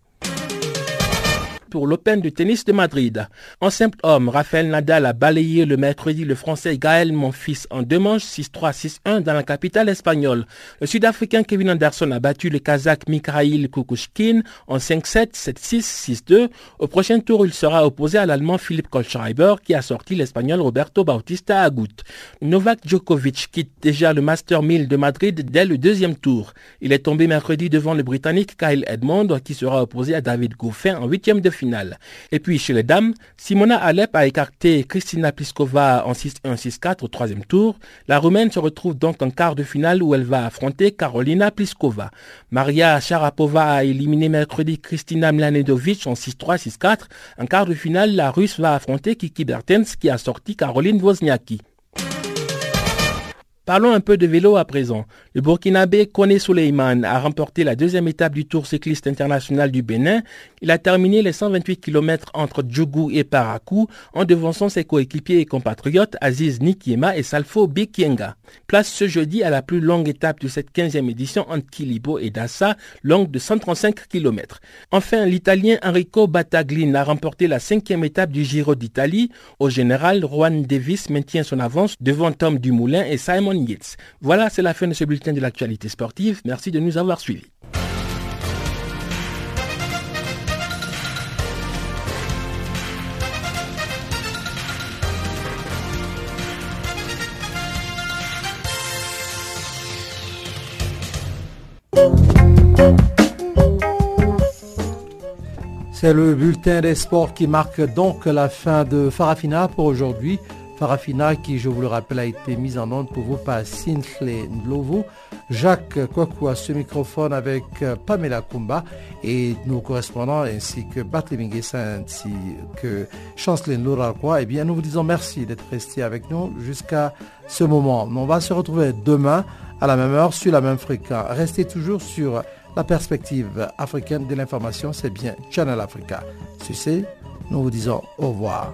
pour l'Open de tennis de Madrid. En simple homme, Rafael Nadal a balayé le mercredi le français Gaël Monfils en deux manches 6-3, 6-1 dans la capitale espagnole. Le Sud-Africain Kevin Anderson a battu le Kazakh Mikhail Kukushkin en 5-7, 7-6, 6-2. Au prochain tour, il sera opposé à l'Allemand Philippe Kohlschreiber qui a sorti l'Espagnol Roberto Bautista Agut. Novak Djokovic quitte déjà le Master 1000 de Madrid dès le deuxième tour. Il est tombé mercredi devant le Britannique Kyle Edmond qui sera opposé à David Goffin en huitième de et puis chez les dames, Simona Alep a écarté Kristina Pliskova en 6-1, 6-4 au troisième tour. La Roumaine se retrouve donc en quart de finale où elle va affronter Carolina Pliskova. Maria Sharapova a éliminé mercredi Kristina Mlanedovic en 6-3, 6-4. En quart de finale, la Russe va affronter Kiki Bertens qui a sorti Caroline Wozniacki. Parlons un peu de vélo à présent. Le Burkinabé Kone Suleiman a remporté la deuxième étape du Tour cycliste international du Bénin. Il a terminé les 128 km entre Djougou et Parakou en devançant ses coéquipiers et compatriotes Aziz Nikiema et Salfo Bikienga. Place ce jeudi à la plus longue étape de cette 15e édition entre Kilibo et Dassa, longue de 135 km. Enfin, l'Italien Enrico Battaglin a remporté la cinquième étape du Giro d'Italie. Au général, Juan Davis maintient son avance devant Tom Dumoulin et Simon voilà, c'est la fin de ce bulletin de l'actualité sportive. Merci de nous avoir suivis. C'est le bulletin des sports qui marque donc la fin de Farafina pour aujourd'hui. Farafina qui, je vous le rappelle, a été mise en onde pour vous par Sintley Ndlovu, Jacques Kwaku ce microphone avec euh, Pamela Kumba et nos correspondants ainsi que Batley ainsi que Chanceline Louraquois. Eh bien, nous vous disons merci d'être restés avec nous jusqu'à ce moment. On va se retrouver demain à la même heure sur la même fréquence. Restez toujours sur la perspective africaine de l'information, c'est bien Channel Africa. Sur ce, nous vous disons au revoir.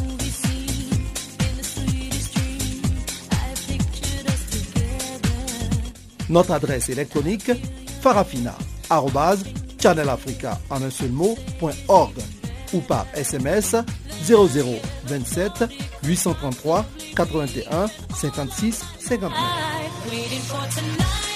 Notre adresse électronique farafina.channelafrica en un seul ou par SMS 0027 833 81 56 59.